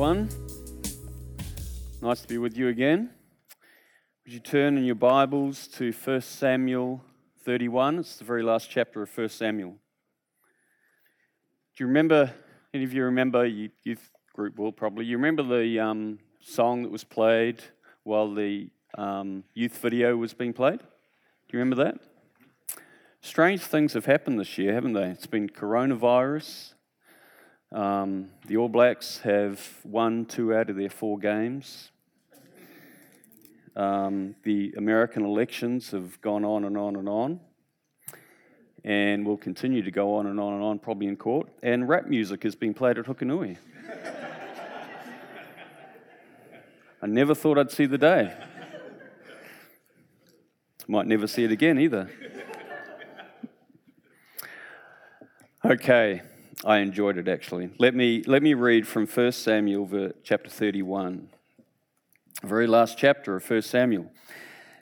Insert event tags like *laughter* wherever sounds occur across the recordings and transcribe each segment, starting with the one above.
everyone. Nice to be with you again. Would you turn in your Bibles to 1 Samuel 31? It's the very last chapter of 1 Samuel. Do you remember, any of you remember, youth group will probably, you remember the um, song that was played while the um, youth video was being played? Do you remember that? Strange things have happened this year, haven't they? It's been coronavirus, um, the All Blacks have won two out of their four games. Um, the American elections have gone on and on and on, and will continue to go on and on and on, probably in court. And rap music is being played at Hukanui. I never thought I'd see the day. Might never see it again either. Okay. I enjoyed it actually. Let me, let me read from 1 Samuel chapter 31, very last chapter of 1 Samuel.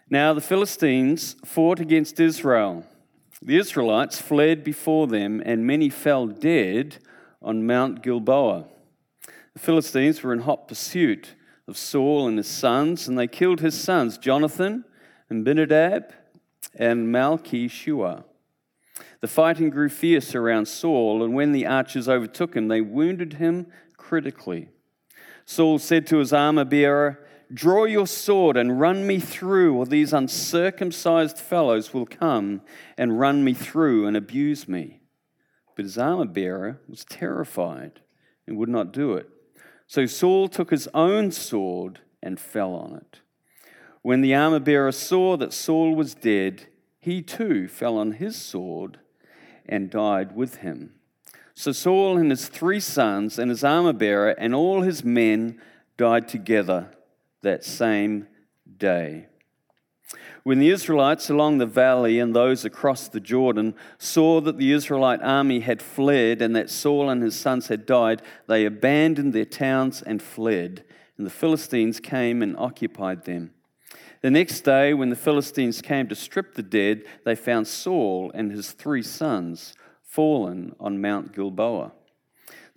Now the Philistines fought against Israel. The Israelites fled before them, and many fell dead on Mount Gilboa. The Philistines were in hot pursuit of Saul and his sons, and they killed his sons, Jonathan and Benadab and Malchi Shua. The fighting grew fierce around Saul, and when the archers overtook him, they wounded him critically. Saul said to his armor bearer, Draw your sword and run me through, or these uncircumcised fellows will come and run me through and abuse me. But his armor bearer was terrified and would not do it. So Saul took his own sword and fell on it. When the armor bearer saw that Saul was dead, he too fell on his sword and died with him. So Saul and his three sons and his armor bearer and all his men died together that same day. When the Israelites along the valley and those across the Jordan saw that the Israelite army had fled and that Saul and his sons had died, they abandoned their towns and fled, and the Philistines came and occupied them. The next day, when the Philistines came to strip the dead, they found Saul and his three sons fallen on Mount Gilboa.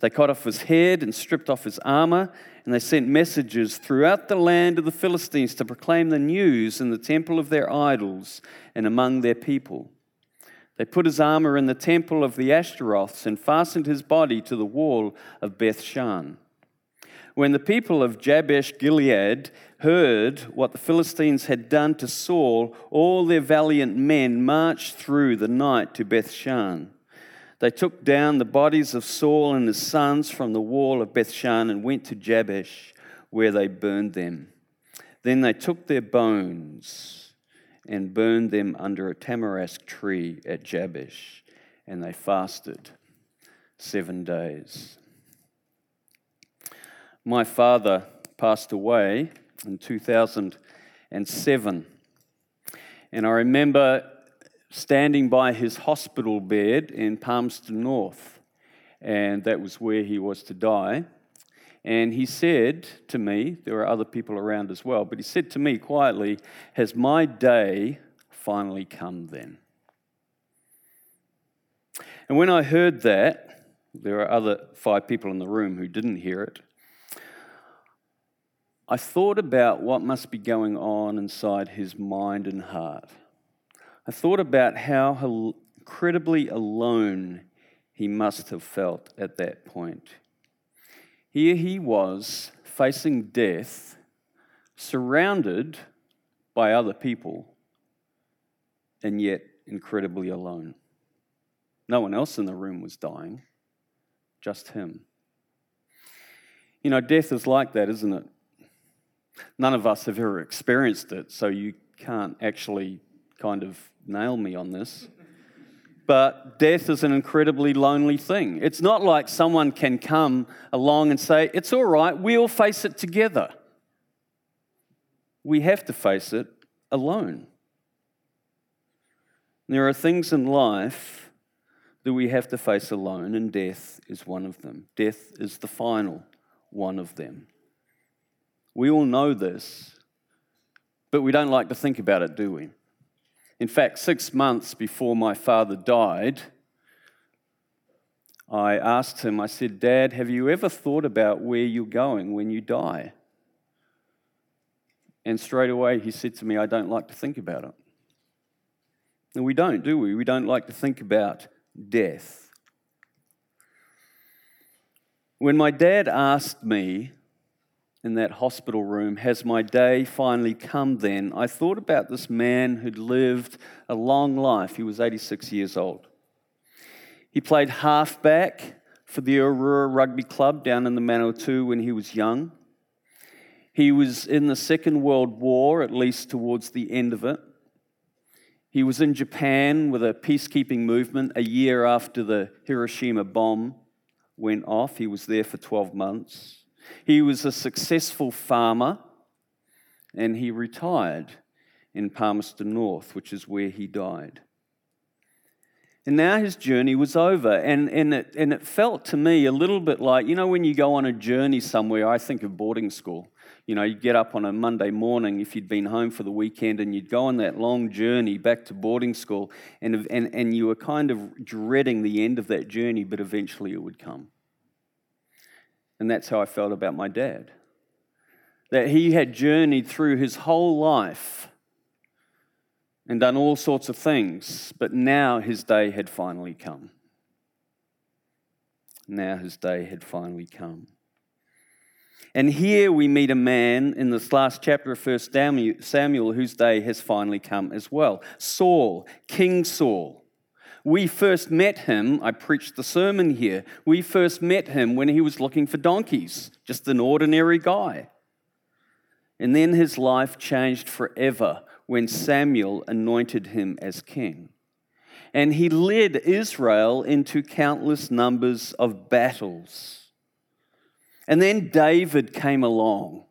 They cut off his head and stripped off his armor, and they sent messages throughout the land of the Philistines to proclaim the news in the temple of their idols and among their people. They put his armor in the temple of the Ashtoreths and fastened his body to the wall of Beth Shan. When the people of Jabesh Gilead heard what the Philistines had done to Saul, all their valiant men marched through the night to Bethshan. They took down the bodies of Saul and his sons from the wall of Bethshan and went to Jabesh, where they burned them. Then they took their bones and burned them under a tamarisk tree at Jabesh, and they fasted seven days. My father passed away in 2007. And I remember standing by his hospital bed in Palmerston North, and that was where he was to die. And he said to me, there were other people around as well, but he said to me quietly, Has my day finally come then? And when I heard that, there were other five people in the room who didn't hear it. I thought about what must be going on inside his mind and heart. I thought about how incredibly alone he must have felt at that point. Here he was facing death, surrounded by other people, and yet incredibly alone. No one else in the room was dying, just him. You know, death is like that, isn't it? None of us have ever experienced it, so you can't actually kind of nail me on this. But death is an incredibly lonely thing. It's not like someone can come along and say, It's all right, we'll face it together. We have to face it alone. There are things in life that we have to face alone, and death is one of them. Death is the final one of them. We all know this, but we don't like to think about it, do we? In fact, six months before my father died, I asked him, I said, Dad, have you ever thought about where you're going when you die? And straight away he said to me, I don't like to think about it. And we don't, do we? We don't like to think about death. When my dad asked me in that hospital room, Has my day finally come then? I thought about this man who'd lived a long life. He was 86 years old. He played halfback for the Aurora Rugby Club down in the Manawatu when he was young. He was in the Second World War, at least towards the end of it. He was in Japan with a peacekeeping movement a year after the Hiroshima bomb went off. He was there for 12 months. He was a successful farmer and he retired in Palmerston North, which is where he died. And now his journey was over. And, and, it, and it felt to me a little bit like, you know, when you go on a journey somewhere, I think of boarding school. You know, you'd get up on a Monday morning if you'd been home for the weekend and you'd go on that long journey back to boarding school, and, and, and you were kind of dreading the end of that journey, but eventually it would come. And that's how I felt about my dad. That he had journeyed through his whole life and done all sorts of things, but now his day had finally come. Now his day had finally come. And here we meet a man in this last chapter of 1 Samuel whose day has finally come as well Saul, King Saul. We first met him, I preached the sermon here. We first met him when he was looking for donkeys, just an ordinary guy. And then his life changed forever when Samuel anointed him as king. And he led Israel into countless numbers of battles. And then David came along.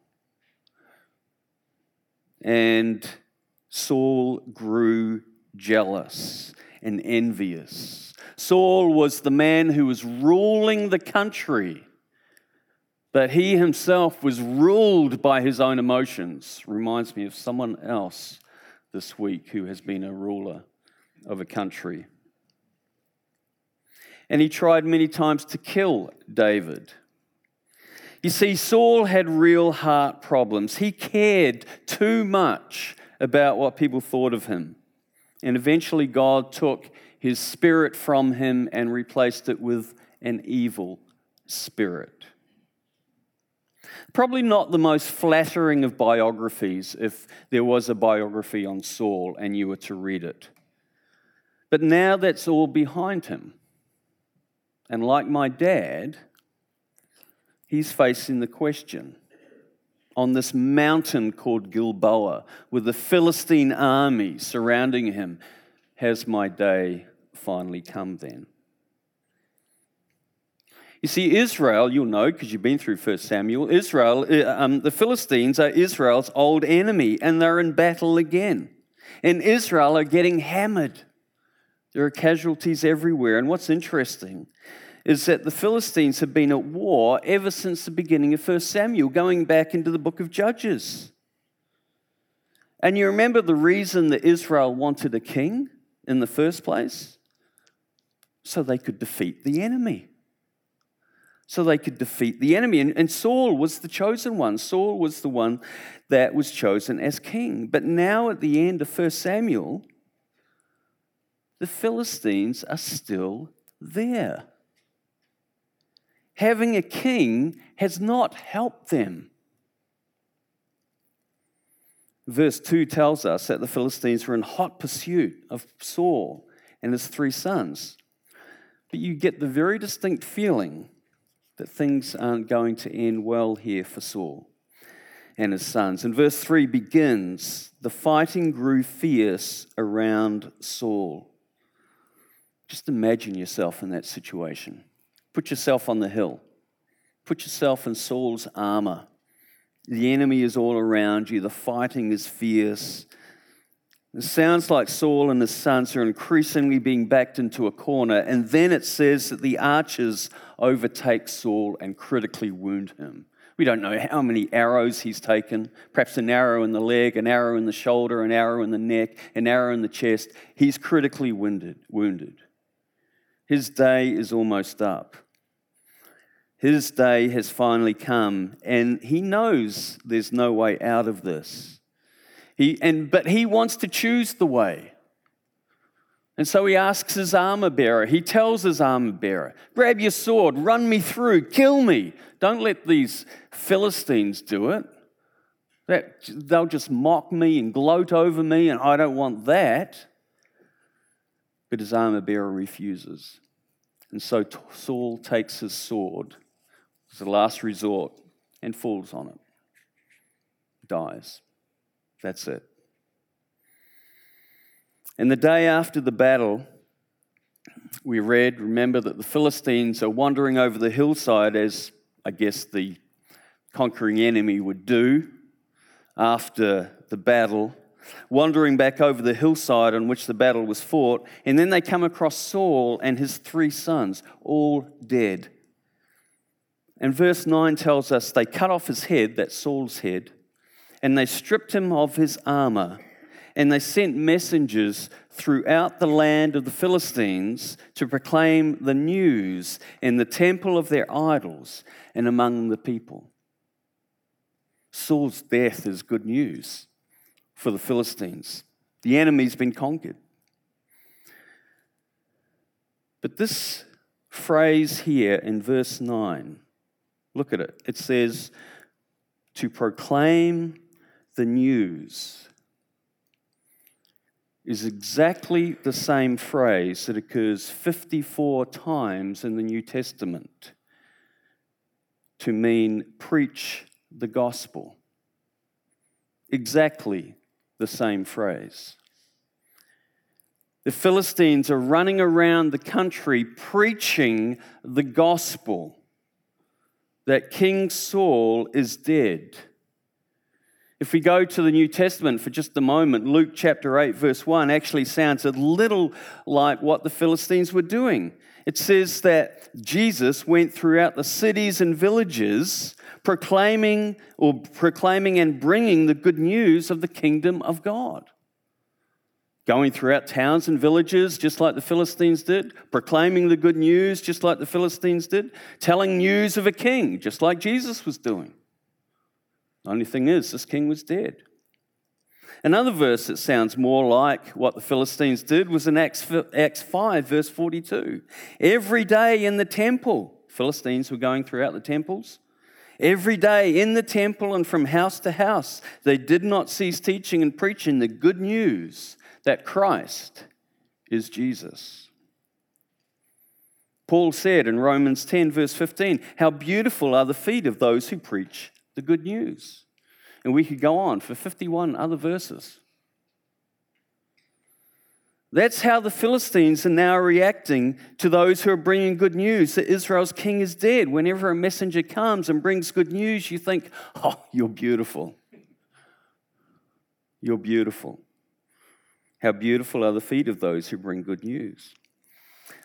And Saul grew jealous and envious. Saul was the man who was ruling the country, but he himself was ruled by his own emotions. Reminds me of someone else this week who has been a ruler of a country. And he tried many times to kill David. You see, Saul had real heart problems. He cared too much about what people thought of him. And eventually, God took his spirit from him and replaced it with an evil spirit. Probably not the most flattering of biographies if there was a biography on Saul and you were to read it. But now that's all behind him. And like my dad, he's facing the question on this mountain called Gilboa with the Philistine army surrounding him Has my day finally come then? You see, Israel, you'll know because you've been through 1 Samuel, Israel, uh, um, the Philistines are Israel's old enemy and they're in battle again. And Israel are getting hammered. There are casualties everywhere. And what's interesting is that the Philistines have been at war ever since the beginning of 1 Samuel, going back into the book of Judges. And you remember the reason that Israel wanted a king in the first place? So they could defeat the enemy so they could defeat the enemy. And, and, Saul was the chosen one. Saul was the one that was chosen as king. But now, at the end of 1 Samuel, the Philistines are still there. Having a king has not helped them. Verse 2 tells us that the Philistines were in hot pursuit of Saul and his three sons. But you get the very distinct feeling that things aren't going to end well here for Saul and his sons. And verse 3 begins the fighting grew fierce around Saul. Just imagine yourself in that situation. Put yourself on the hill, put yourself in Saul's armor. The enemy is all around you, the fighting is fierce. It sounds like Saul and his sons are increasingly being backed into a corner, and then it says that the archers overtake Saul and critically wound him. We don't know how many arrows he's taken, perhaps an arrow in the leg, an arrow in the shoulder, an arrow in the neck, an arrow in the chest. He's critically wounded. wounded. His day is almost up. His day has finally come, and he knows there's no way out of this. He, and, but he wants to choose the way. And so he asks his armor bearer, he tells his armor bearer, Grab your sword, run me through, kill me. Don't let these Philistines do it. That, they'll just mock me and gloat over me, and I don't want that. But his armor bearer refuses. And so Saul takes his sword as a last resort and falls on it. Dies. That's it. And the day after the battle, we read, remember that the Philistines are wandering over the hillside as I guess the conquering enemy would do after the battle, wandering back over the hillside on which the battle was fought. And then they come across Saul and his three sons, all dead. And verse 9 tells us they cut off his head, that's Saul's head, and they stripped him of his armor. And they sent messengers throughout the land of the Philistines to proclaim the news in the temple of their idols and among the people. Saul's death is good news for the Philistines. The enemy's been conquered. But this phrase here in verse 9 Look at it. It says, to proclaim the news is exactly the same phrase that occurs 54 times in the New Testament to mean preach the gospel. Exactly the same phrase. The Philistines are running around the country preaching the gospel that King Saul is dead. If we go to the New Testament for just a moment, Luke chapter 8, verse 1 actually sounds a little like what the Philistines were doing. It says that Jesus went throughout the cities and villages proclaiming or proclaiming and bringing the good news of the kingdom of God going throughout towns and villages, just like the Philistines did, proclaiming the good news, just like the Philistines did, telling news of a king, just like Jesus was doing. The only thing is, this king was dead. Another verse that sounds more like what the Philistines did was in Acts, Acts 5, verse 42. Every day in the temple, Philistines were going throughout the temples. Every day in the temple and from house to house, they did not cease teaching and preaching the good news that Christ is Jesus. Paul said in Romans 10, verse 15, How beautiful are the feet of those who preach the good news. And we could go on for 51 other verses. That's how the Philistines are now reacting to those who are bringing good news that Israel's king is dead. Whenever a messenger comes and brings good news, you think, Oh, you're beautiful. You're beautiful. How beautiful are the feet of those who bring good news.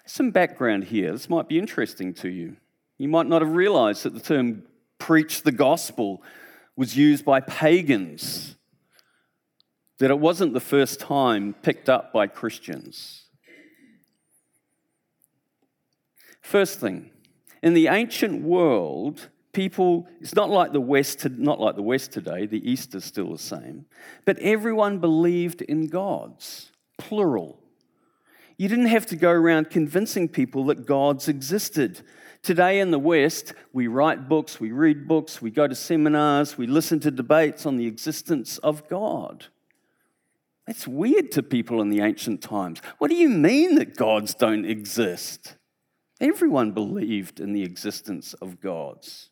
Some background here. This might be interesting to you. You might not have realized that the term preach the gospel was used by pagans, that it wasn't the first time picked up by Christians. First thing, in the ancient world, people it's not like the west not like the west today the east is still the same but everyone believed in gods plural. You didn't have to go around convincing people that gods existed. Today in the west we write books we read books we go to seminars we listen to debates on the existence of god that's weird to people in the ancient times what do you mean that gods don't exist everyone believed in the existence of gods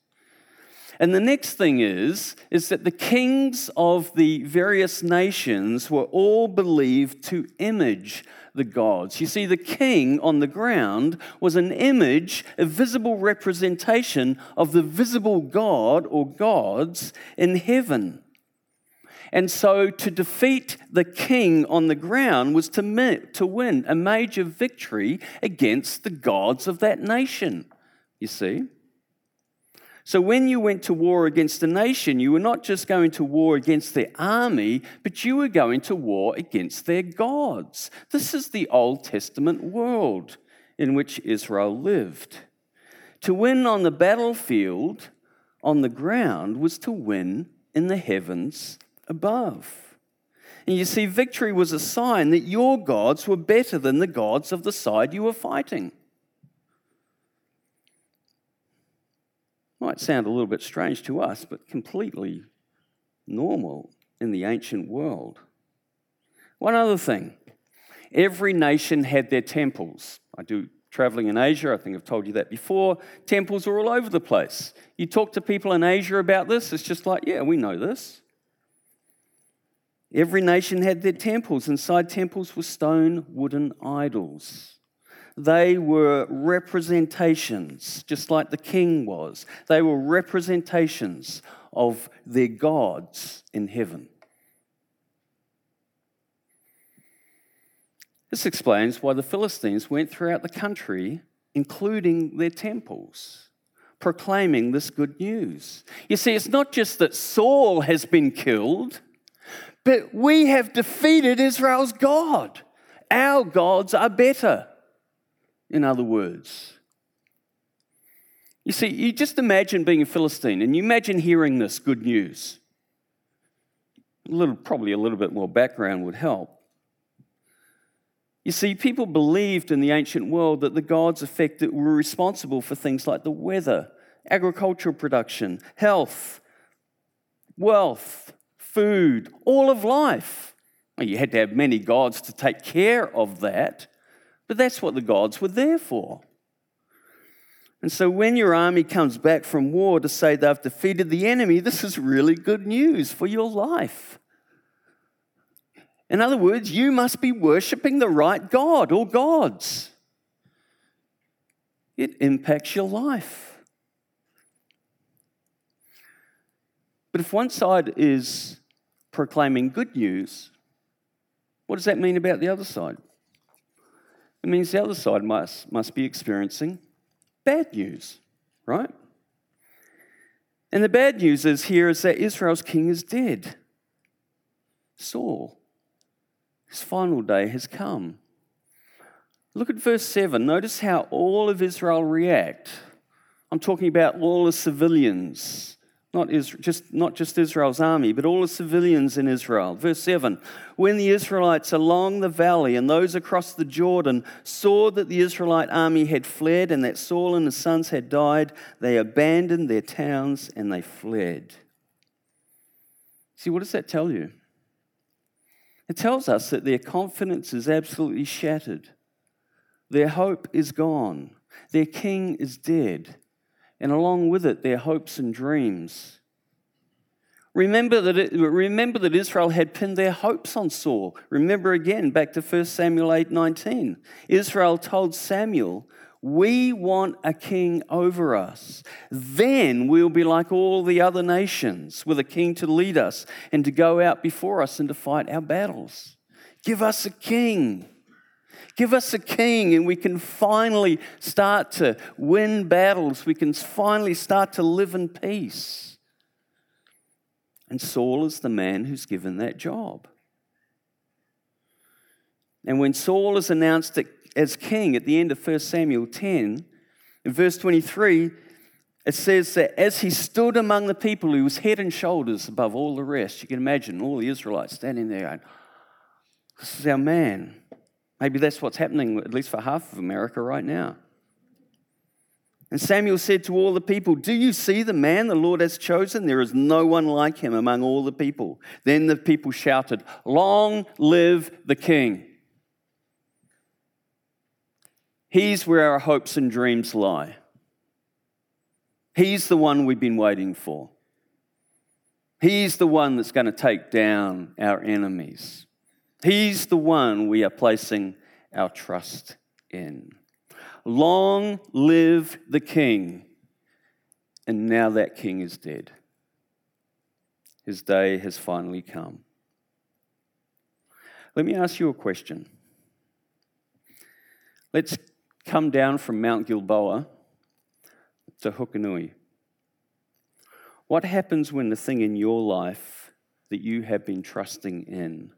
and the next thing is, is that the kings of the various nations were all believed to image the gods. You see, the king on the ground was an image, a visible representation of the visible God or gods in heaven. And so to defeat the king on the ground was to, to win a major victory against the gods of that nation, you see. So, when you went to war against a nation, you were not just going to war against their army, but you were going to war against their gods. This is the Old Testament world in which Israel lived. To win on the battlefield, on the ground, was to win in the heavens above. And you see, victory was a sign that your gods were better than the gods of the side you were fighting. Might sound a little bit strange to us, but completely normal in the ancient world. One other thing every nation had their temples. I do traveling in Asia, I think I've told you that before. Temples are all over the place. You talk to people in Asia about this, it's just like, yeah, we know this. Every nation had their temples. Inside temples were stone, wooden idols. They were representations, just like the king was. They were representations of their gods in heaven. This explains why the Philistines went throughout the country, including their temples, proclaiming this good news. You see, it's not just that Saul has been killed but we have defeated Israel's God. Our gods are better, in other words. You see, you just imagine being a Philistine and you imagine hearing this good news. A little, probably a little bit more background would help. You see, people believed in the ancient world that the gods affected were responsible for things like the weather, agricultural production, health, wealth, food, all of life. You had to have many gods to take care of that, but that's what the gods were there for. And so when your army comes back from war to say they've defeated the enemy, this is really good news for your life. In other words, you must be worshiping the right God or gods. It impacts your life. But if one side is proclaiming good news, what does that mean about the other side? It means the other side must, must be experiencing bad news, right? And the bad news is here is that Israel's king is dead. Saul. His final day has come. Look at verse 7. Notice how all of Israel react. I'm talking about all the civilians not, Israel, just, not just Israel's army, but all the civilians in Israel. Verse 7 When the Israelites along the valley and those across the Jordan saw that the Israelite army had fled and that Saul and his sons had died, they abandoned their towns and they fled. See, what does that tell you? It tells us that their confidence is absolutely shattered, their hope is gone, their king is dead and along with it, their hopes and dreams. Remember that, it, remember that Israel had pinned their hopes on Saul. Remember again, back to 1 Samuel 8 19. Israel told Samuel, We want a king over us. Then we'll be like all the other nations, with a king to lead us and to go out before us and to fight our battles. Give us a king. Give us a king, and we can finally start to win battles. We can finally start to live in peace. And Saul is the man who's given that job. And when Saul is announced as king at the end of 1 Samuel 10, in verse 23, it says that as he stood among the people, he was head and shoulders above all the rest. You can imagine all the Israelites standing there going, This is our man. Maybe that's what's happening, at least for half of America right now. And Samuel said to all the people, Do you see the man the Lord has chosen? There is no one like him among all the people. Then the people shouted, Long live the king. He's where our hopes and dreams lie. He's the one we've been waiting for. He's the one that's going to take down our enemies. He's the one we are placing our trust in. Long live the king. And now that king is dead. His day has finally come. Let me ask you a question. Let's come down from Mount Gilboa to Hukanui. What happens when the thing in your life that you have been trusting in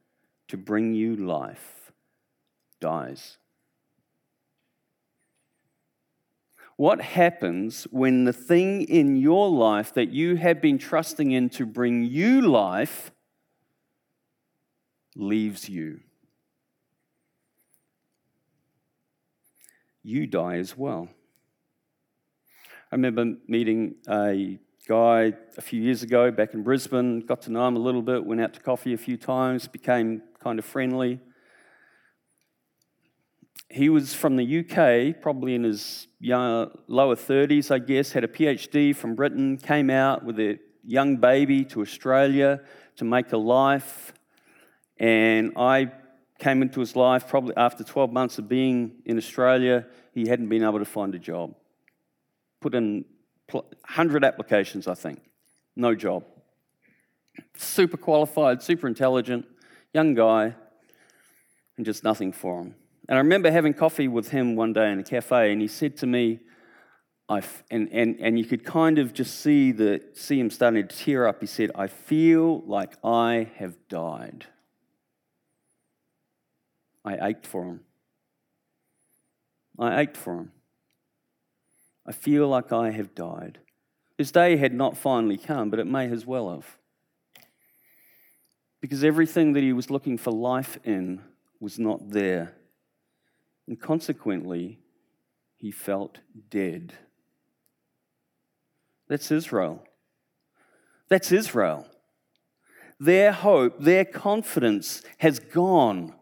to bring you life dies. What happens when the thing in your life that you have been trusting in to bring you life leaves you? You die as well. I remember meeting a guy a few years ago back in Brisbane, got to know him a little bit, went out to coffee a few times, became kind of friendly. He was from the UK, probably in his young, lower 30s, I guess, had a PhD from Britain, came out with a young baby to Australia to make a life. And I came into his life probably after 12 months of being in Australia. He hadn't been able to find a job. Put in 100 applications, I think. No job. Super qualified, super intelligent, young guy, and just nothing for him. And I remember having coffee with him one day in a cafe, and he said to me, I f- and, and, and you could kind of just see, the, see him starting to tear up. He said, I feel like I have died. I ached for him. I ached for him. I feel like I have died. His day had not finally come, but it may as well have. Because everything that he was looking for life in was not there. And consequently, he felt dead. That's Israel. That's Israel. Their hope, their confidence has gone.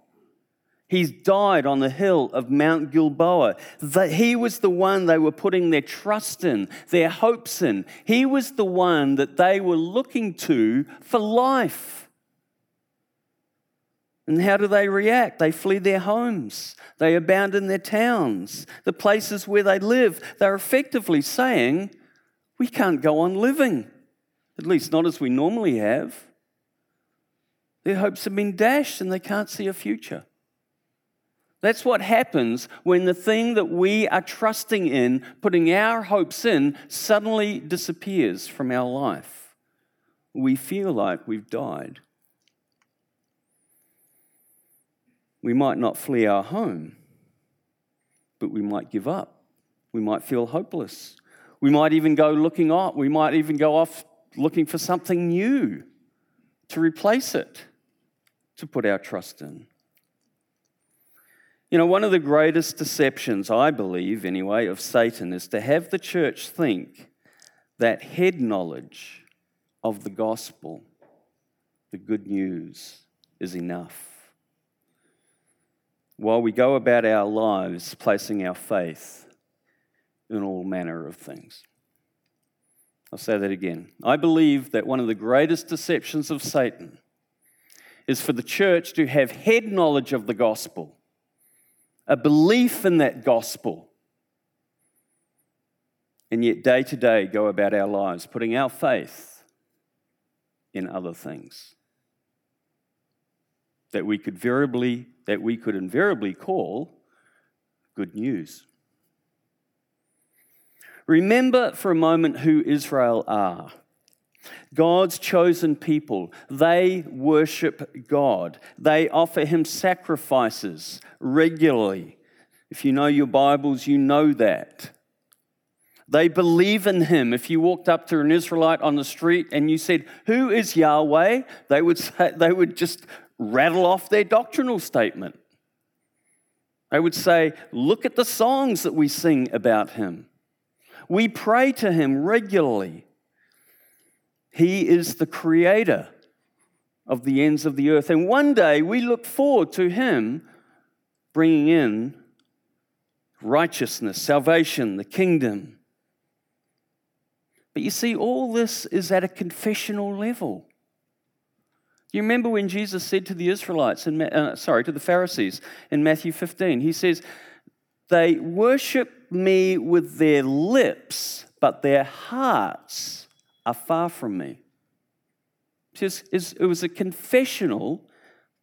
He's died on the hill of Mount Gilboa. That he was the one they were putting their trust in, their hopes in. He was the one that they were looking to for life. And how do they react? They flee their homes. They abandon their towns, the places where they live. They're effectively saying, We can't go on living, at least not as we normally have. Their hopes have been dashed and they can't see a future. That's what happens when the thing that we are trusting in, putting our hopes in, suddenly disappears from our life. We feel like we've died. We might not flee our home, but we might give up. We might feel hopeless. We might even go looking off. We might even go off looking for something new to replace it, to put our trust in. You know, one of the greatest deceptions, I believe anyway, of Satan is to have the church think that head knowledge of the gospel, the good news, is enough. While we go about our lives placing our faith in all manner of things. I'll say that again. I believe that one of the greatest deceptions of Satan is for the church to have head knowledge of the gospel a belief in that gospel, and yet day to day go about our lives putting our faith in other things that we could variably that we could invariably call good news. Remember for a moment who Israel are. God's chosen people, they worship God. They offer Him sacrifices regularly. If you know your Bibles, you know that. They believe in Him. If you walked up to an Israelite on the street and you said, Who is Yahweh? they would, *laughs* say, they would just rattle off their doctrinal statement. They would say, Look at the songs that we sing about Him. We pray to Him regularly. He is the creator of the ends of the earth. And one day we look forward to Him bringing in righteousness, salvation, the kingdom. But you see, all this is at a confessional level. You remember when Jesus said to the Israelites, in, uh, sorry, to the Pharisees in Matthew 15, He says, They worship me with their lips, but their hearts are far from me. It was a confessional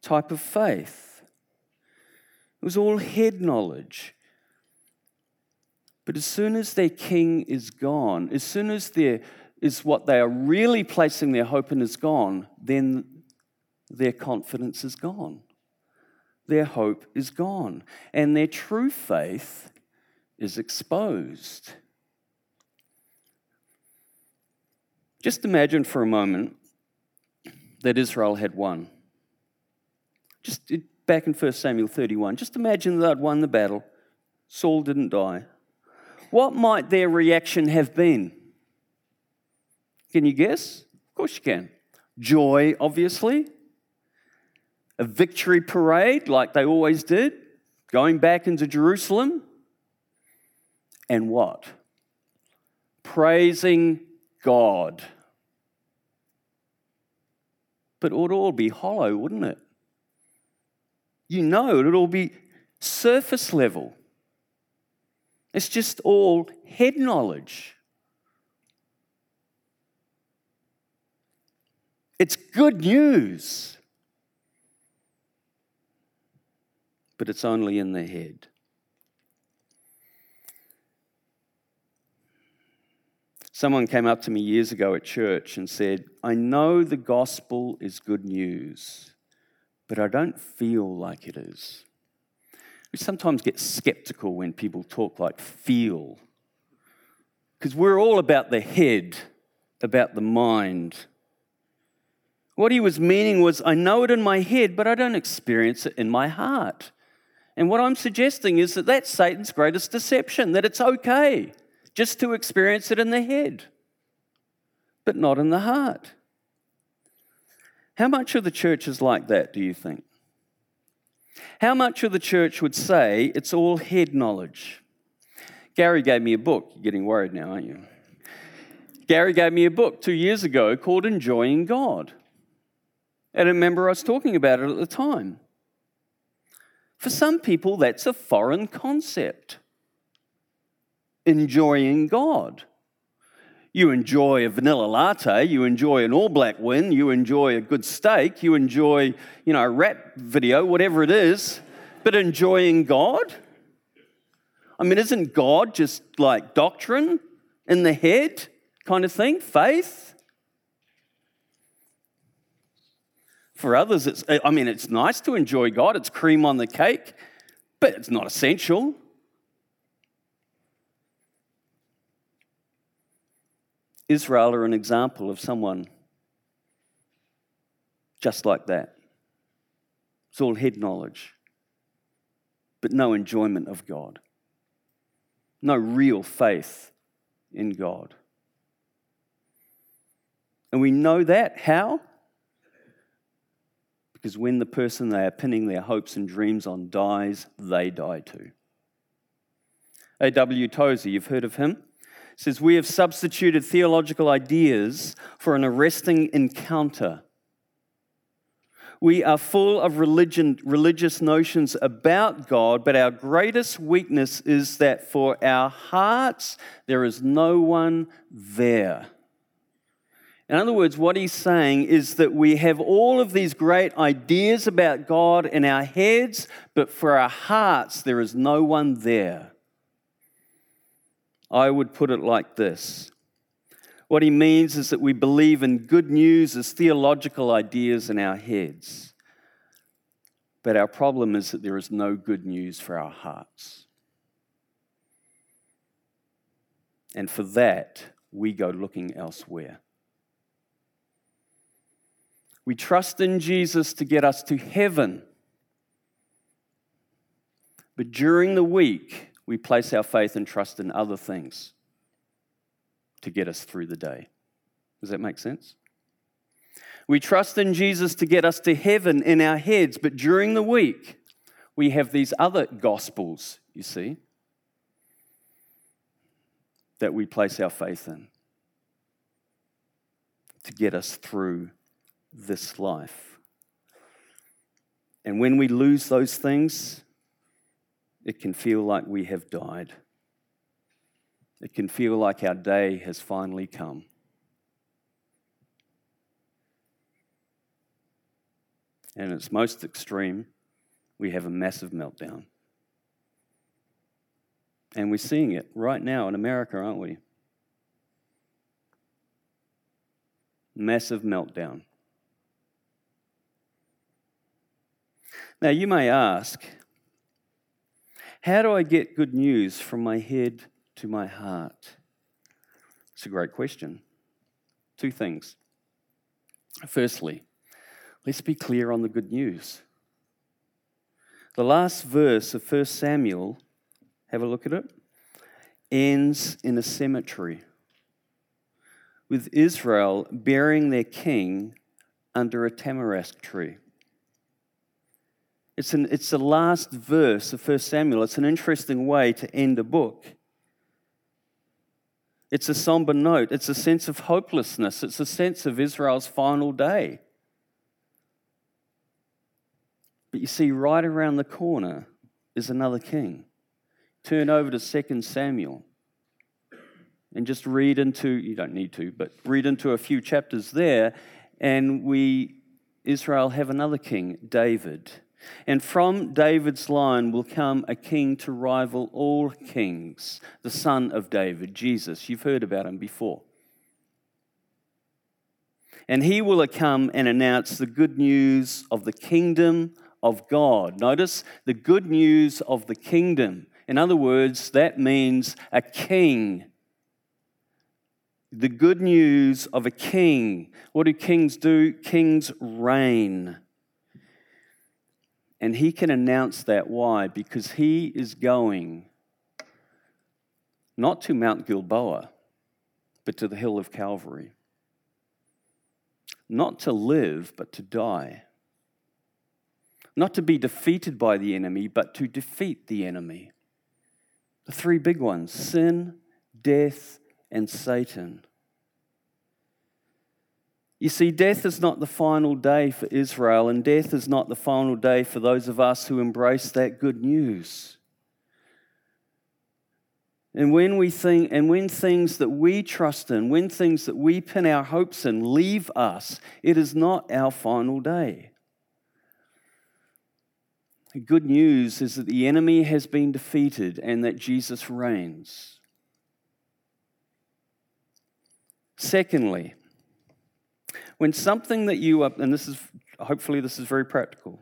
type of faith. It was all head knowledge. But as soon as their king is gone, as soon as their is what they are really placing their hope in is gone, then their confidence is gone. Their hope is gone. And their true faith is exposed. Just imagine for a moment that Israel had won. Just back in 1 Samuel 31, just imagine that they'd won the battle. Saul didn't die. What might their reaction have been? Can you guess? Of course you can. Joy, obviously. A victory parade, like they always did, going back into Jerusalem. And what? Praising God. But it would all be hollow, wouldn't it? You know, it'd all be surface level. It's just all head knowledge. It's good news. But it's only in the head. Someone came up to me years ago at church and said, I know the gospel is good news, but I don't feel like it is. We sometimes get skeptical when people talk like feel, because we're all about the head, about the mind. What he was meaning was, I know it in my head, but I don't experience it in my heart. And what I'm suggesting is that that's Satan's greatest deception, that it's okay just to experience it in the head, but not in the heart. How much of the church is like that, do you think? How much of the church would say it's all head knowledge? Gary gave me a book. You're getting worried now, aren't you? Gary gave me a book two years ago called Enjoying God. And I remember I was talking about it at the time. For some people, that's a foreign concept enjoying God. You enjoy a vanilla latte, you enjoy an all black win, you enjoy a good steak, you enjoy, you know, a rap video, whatever it is, but enjoying God? I mean, isn't God just like doctrine in the head kind of thing? Faith? For others, it's, I mean, it's nice to enjoy God, it's cream on the cake, but it's not essential. Israel are an example of someone just like that. It's all head knowledge, but no enjoyment of God, no real faith in God. And we know that. How? Because when the person they are pinning their hopes and dreams on dies, they die too. A.W. Tozer, you've heard of him? says, We have substituted theological ideas for an arresting encounter. We are full of religion, religious notions about God, but our greatest weakness is that for our hearts, there is no one there. In other words, what he's saying is that we have all of these great ideas about God in our heads, but for our hearts, there is no one there. I would put it like this What he means is that we believe in good news as theological ideas in our heads. But our problem is that there is no good news for our hearts. And for that, we go looking elsewhere. We trust in Jesus to get us to heaven. But during the week, we place our faith and trust in other things to get us through the day. Does that make sense? We trust in Jesus to get us to heaven in our heads, but during the week, we have these other gospels, you see, that we place our faith in to get us through this life. And when we lose those things, it can feel like we have died. It can feel like our day has finally come. And its most extreme, we have a massive meltdown. And we're seeing it right now in America, aren't we? Massive meltdown. Now, you may ask, How do I get good news from my head to my heart? It's a great question. Two things. Firstly, let's be clear on the good news. The last verse of 1 Samuel, have a look at it, ends in a cemetery with Israel burying their king under a tamarisk tree. It's, an, it's the last verse of 1 Samuel. It's an interesting way to end a book. It's a somber note. It's a sense of hopelessness. It's a sense of Israel's final day. But you see, right around the corner is another king. Turn over to 2 Samuel and just read into, you don't need to, but read into a few chapters there, and we, Israel, have another king, David. And from David's line will come a king to rival all kings, the son of David, Jesus. You've heard about him before. And he will come and announce the good news of the kingdom of God. Notice the good news of the kingdom. In other words, that means a king. The good news of a king. What do kings do? Kings reign. And he can announce that. Why? Because he is going not to Mount Gilboa, but to the hill of Calvary. Not to live, but to die. Not to be defeated by the enemy, but to defeat the enemy. The three big ones sin, death, and Satan. You see, death is not the final day for Israel, and death is not the final day for those of us who embrace that good news. And when we think, and when things that we trust in, when things that we pin our hopes in leave us, it is not our final day. The good news is that the enemy has been defeated and that Jesus reigns. Secondly, when something that you are, and this is hopefully this is very practical,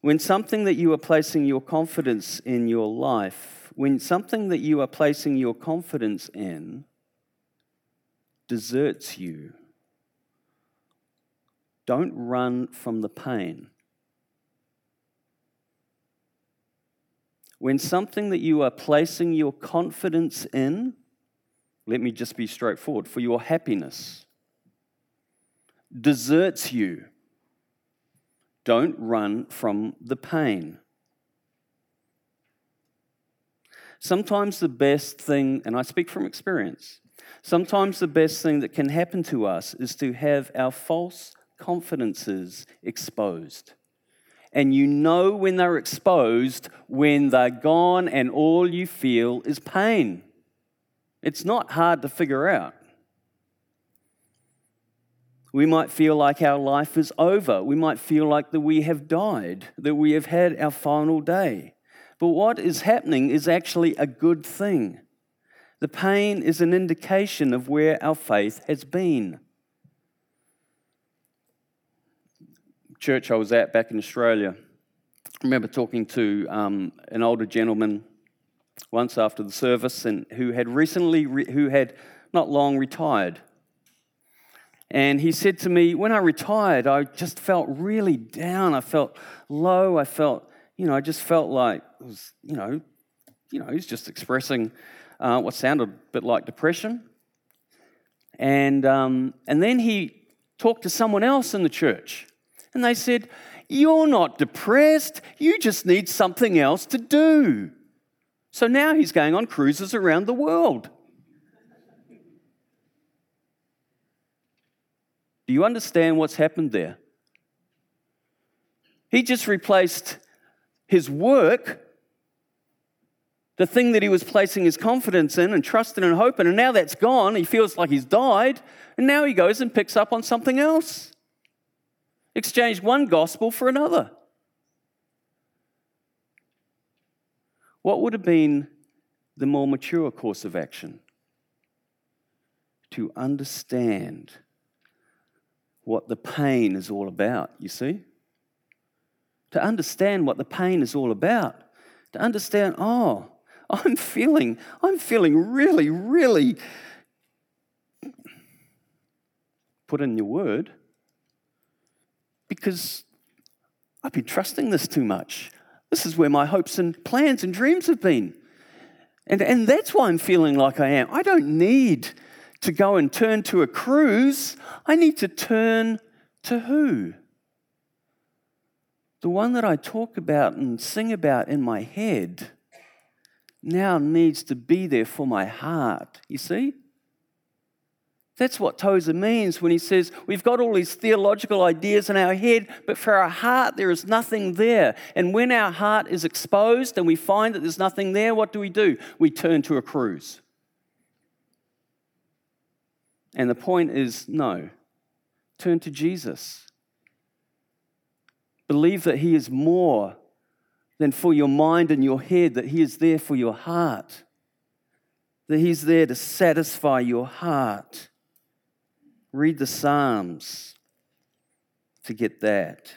when something that you are placing your confidence in your life, when something that you are placing your confidence in deserts you, don't run from the pain. When something that you are placing your confidence in, let me just be straightforward, for your happiness, deserts you, don't run from the pain. Sometimes the best thing, and I speak from experience, sometimes the best thing that can happen to us is to have our false confidences exposed. And you know when they're exposed when they're gone and all you feel is pain. It's not hard to figure out. We might feel like our life is over. We might feel like that we have died, that we have had our final day. But what is happening is actually a good thing. The pain is an indication of where our faith has been. Church I was at back in Australia, I remember talking to um, an older gentleman once after the service, and who had recently, re- who had not long retired and he said to me, when I retired, I just felt really down. I felt low. I felt, you know, I just felt like, it was, you know, you know, he's just expressing uh, what sounded a bit like depression. And, um, and then he talked to someone else in the church, and they said, You're not depressed, you just need something else to do. So now he's going on cruises around the world. Do you understand what's happened there? He just replaced his work, the thing that he was placing his confidence in and trusting and hoping, and now that's gone. He feels like he's died, and now he goes and picks up on something else. Exchange one gospel for another. What would have been the more mature course of action? To understand what the pain is all about, you see? To understand what the pain is all about, to understand, oh, *laughs* I'm feeling, I'm feeling really, really put in your word because I've been trusting this too much. This is where my hopes and plans and dreams have been. And, and that's why I'm feeling like I am. I don't need to go and turn to a cruise. I need to turn to who? The one that I talk about and sing about in my head now needs to be there for my heart. You see? That's what Tozer means when he says we've got all these theological ideas in our head, but for our heart there is nothing there. And when our heart is exposed and we find that there's nothing there, what do we do? We turn to a cruise. And the point is no, turn to Jesus. Believe that He is more than for your mind and your head, that He is there for your heart, that He's there to satisfy your heart. Read the Psalms to get that.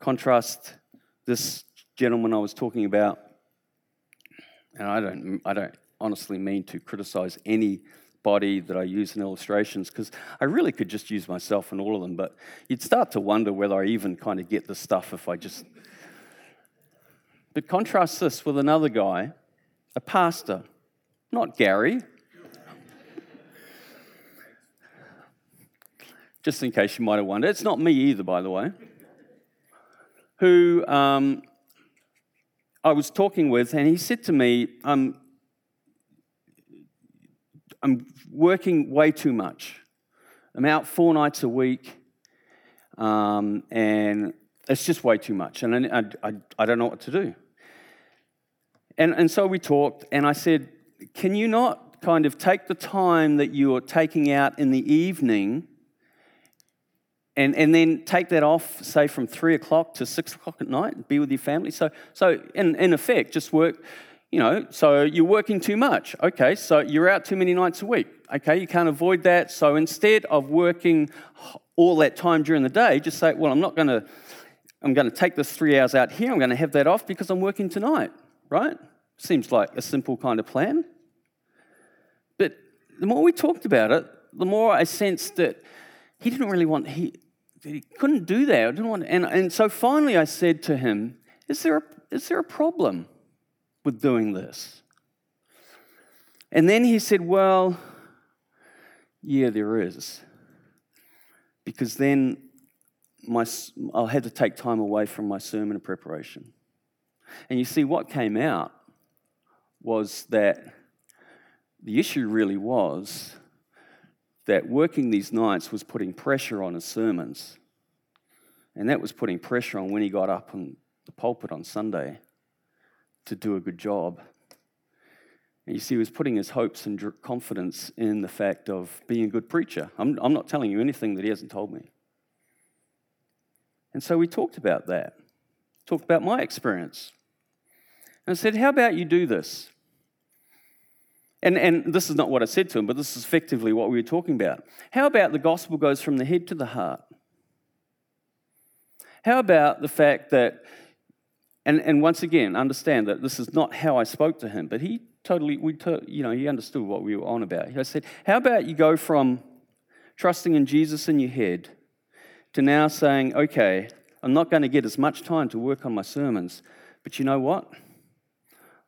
Contrast this gentleman I was talking about, and I don't, I don't honestly mean to criticize any body that I use in illustrations because I really could just use myself in all of them, but you'd start to wonder whether I even kind of get the stuff if I just. But contrast this with another guy, a pastor, not Gary, just in case you might have wondered. It's not me either, by the way. Who um, I was talking with, and he said to me, I'm, I'm working way too much. I'm out four nights a week, um, and it's just way too much, and I, I, I don't know what to do. And, and so we talked, and I said, Can you not kind of take the time that you're taking out in the evening? and, and then take that off, say from three o'clock to six o'clock at night, and be with your family. So, so in, in effect, just work, you know, so you're working too much. Okay, so you're out too many nights a week. Okay, you can't avoid that. So instead of working all that time during the day, just say, well, I'm not going to, I'm going to take this three hours out here. I'm going to have that off because I'm working tonight, right? Seems like a simple kind of plan. But the more we talked about it, the more I sensed that he didn't really want, he, he couldn't do that. I didn't want, and, and so finally I said to him, is there, a, is there a problem with doing this? And then he said, Well, yeah, there is. Because then my, I'll have to take time away from my sermon preparation. And you see, what came out was that the issue really was that working these nights was putting pressure on his sermons. And that was putting pressure on when he got up on the pulpit on Sunday to do a good job. And you see, he was putting his hopes and confidence in the fact of being a good preacher. I'm, I'm not telling you anything that he hasn't told me. And so we talked about that, talked about my experience. And I said, How about you do this? And, and this is not what I said to him, but this is effectively what we were talking about. How about the gospel goes from the head to the heart? How about the fact that, and, and once again, understand that this is not how I spoke to him, but he totally, we to, you know, he understood what we were on about. I said, How about you go from trusting in Jesus in your head to now saying, Okay, I'm not going to get as much time to work on my sermons, but you know what?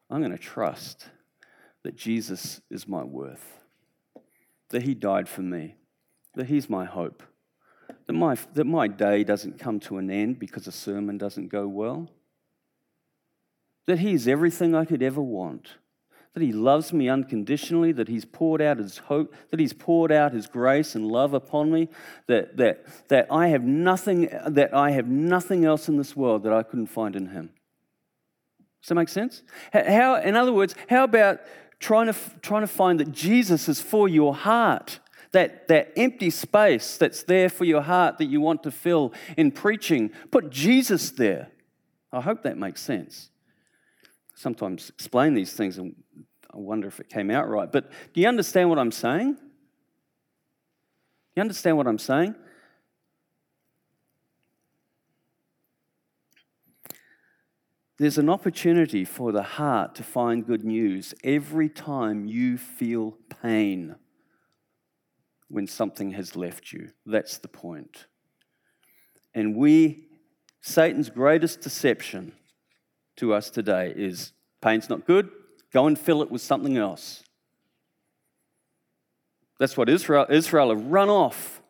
I'm going to trust that Jesus is my worth, that He died for me, that He's my hope, that my, that my day doesn't come to an end because a sermon doesn't go well, that He is everything I could ever want. That he loves me unconditionally, that he's poured out his hope, that he's poured out his grace and love upon me, that, that, that I have nothing, that I have nothing else in this world that I couldn't find in him. Does that make sense? How, in other words, how about trying to, trying to find that Jesus is for your heart. That, that empty space that's there for your heart that you want to fill in preaching, put Jesus there. I hope that makes sense. Sometimes explain these things and I wonder if it came out right. But do you understand what I'm saying? You understand what I'm saying? There's an opportunity for the heart to find good news every time you feel pain when something has left you. That's the point. And we, Satan's greatest deception to us today is pain's not good, go and fill it with something else. That's what Israel, Israel have run off.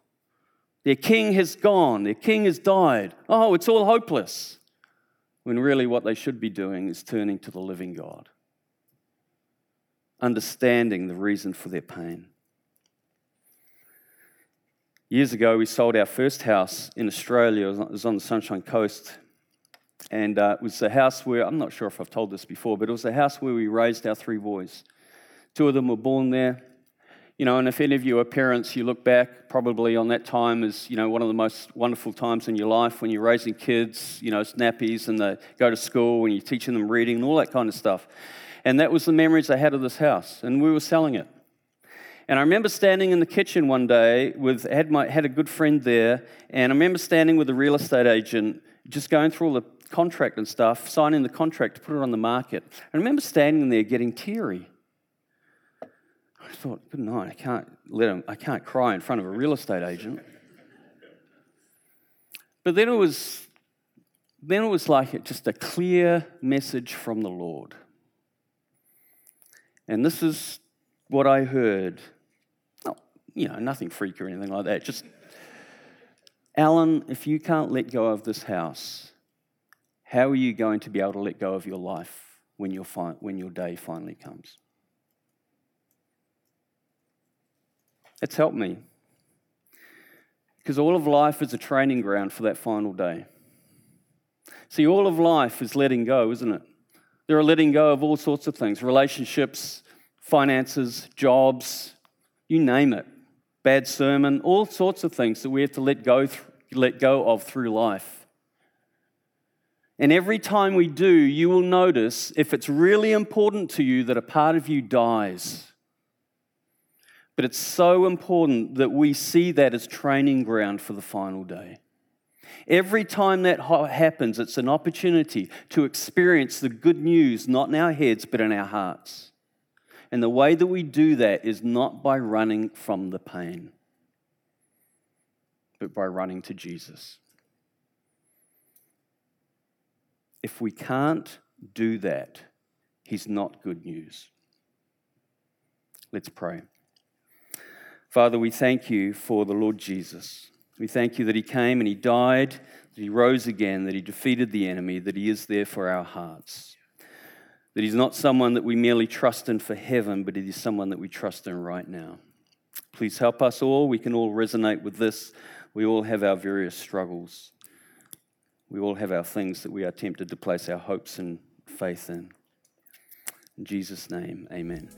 Their king has gone, their king has died. Oh, it's all hopeless. When really what they should be doing is turning to the living God, understanding the reason for their pain. Years ago, we sold our first house in Australia. It was on the Sunshine Coast. And uh, it was a house where, I'm not sure if I've told this before, but it was a house where we raised our three boys. Two of them were born there. You know, and if any of you are parents, you look back probably on that time as, you know, one of the most wonderful times in your life when you're raising kids, you know, snappies and they go to school and you're teaching them reading and all that kind of stuff. And that was the memories I had of this house. And we were selling it. And I remember standing in the kitchen one day with had my had a good friend there, and I remember standing with a real estate agent, just going through all the contract and stuff, signing the contract to put it on the market. I remember standing there getting teary. I thought, good night, I can't let him, I can't cry in front of a real estate agent. But then it was then it was like just a clear message from the Lord. And this is what I heard Oh, you know, nothing freak or anything like that. Just, Alan, if you can't let go of this house, how are you going to be able to let go of your life when, your fi- when your day finally comes? It's helped me. Because all of life is a training ground for that final day. See, all of life is letting go, isn't it? There are letting go of all sorts of things relationships, finances, jobs, you name it bad sermon, all sorts of things that we have to let go, th- let go of through life. And every time we do, you will notice if it's really important to you that a part of you dies. But it's so important that we see that as training ground for the final day. Every time that happens, it's an opportunity to experience the good news, not in our heads, but in our hearts. And the way that we do that is not by running from the pain, but by running to Jesus. If we can't do that, He's not good news. Let's pray. Father, we thank you for the Lord Jesus. We thank you that He came and He died, that He rose again, that He defeated the enemy, that He is there for our hearts. That he's not someone that we merely trust in for heaven, but he is someone that we trust in right now. Please help us all. We can all resonate with this. We all have our various struggles. We all have our things that we are tempted to place our hopes and faith in. In Jesus' name, amen.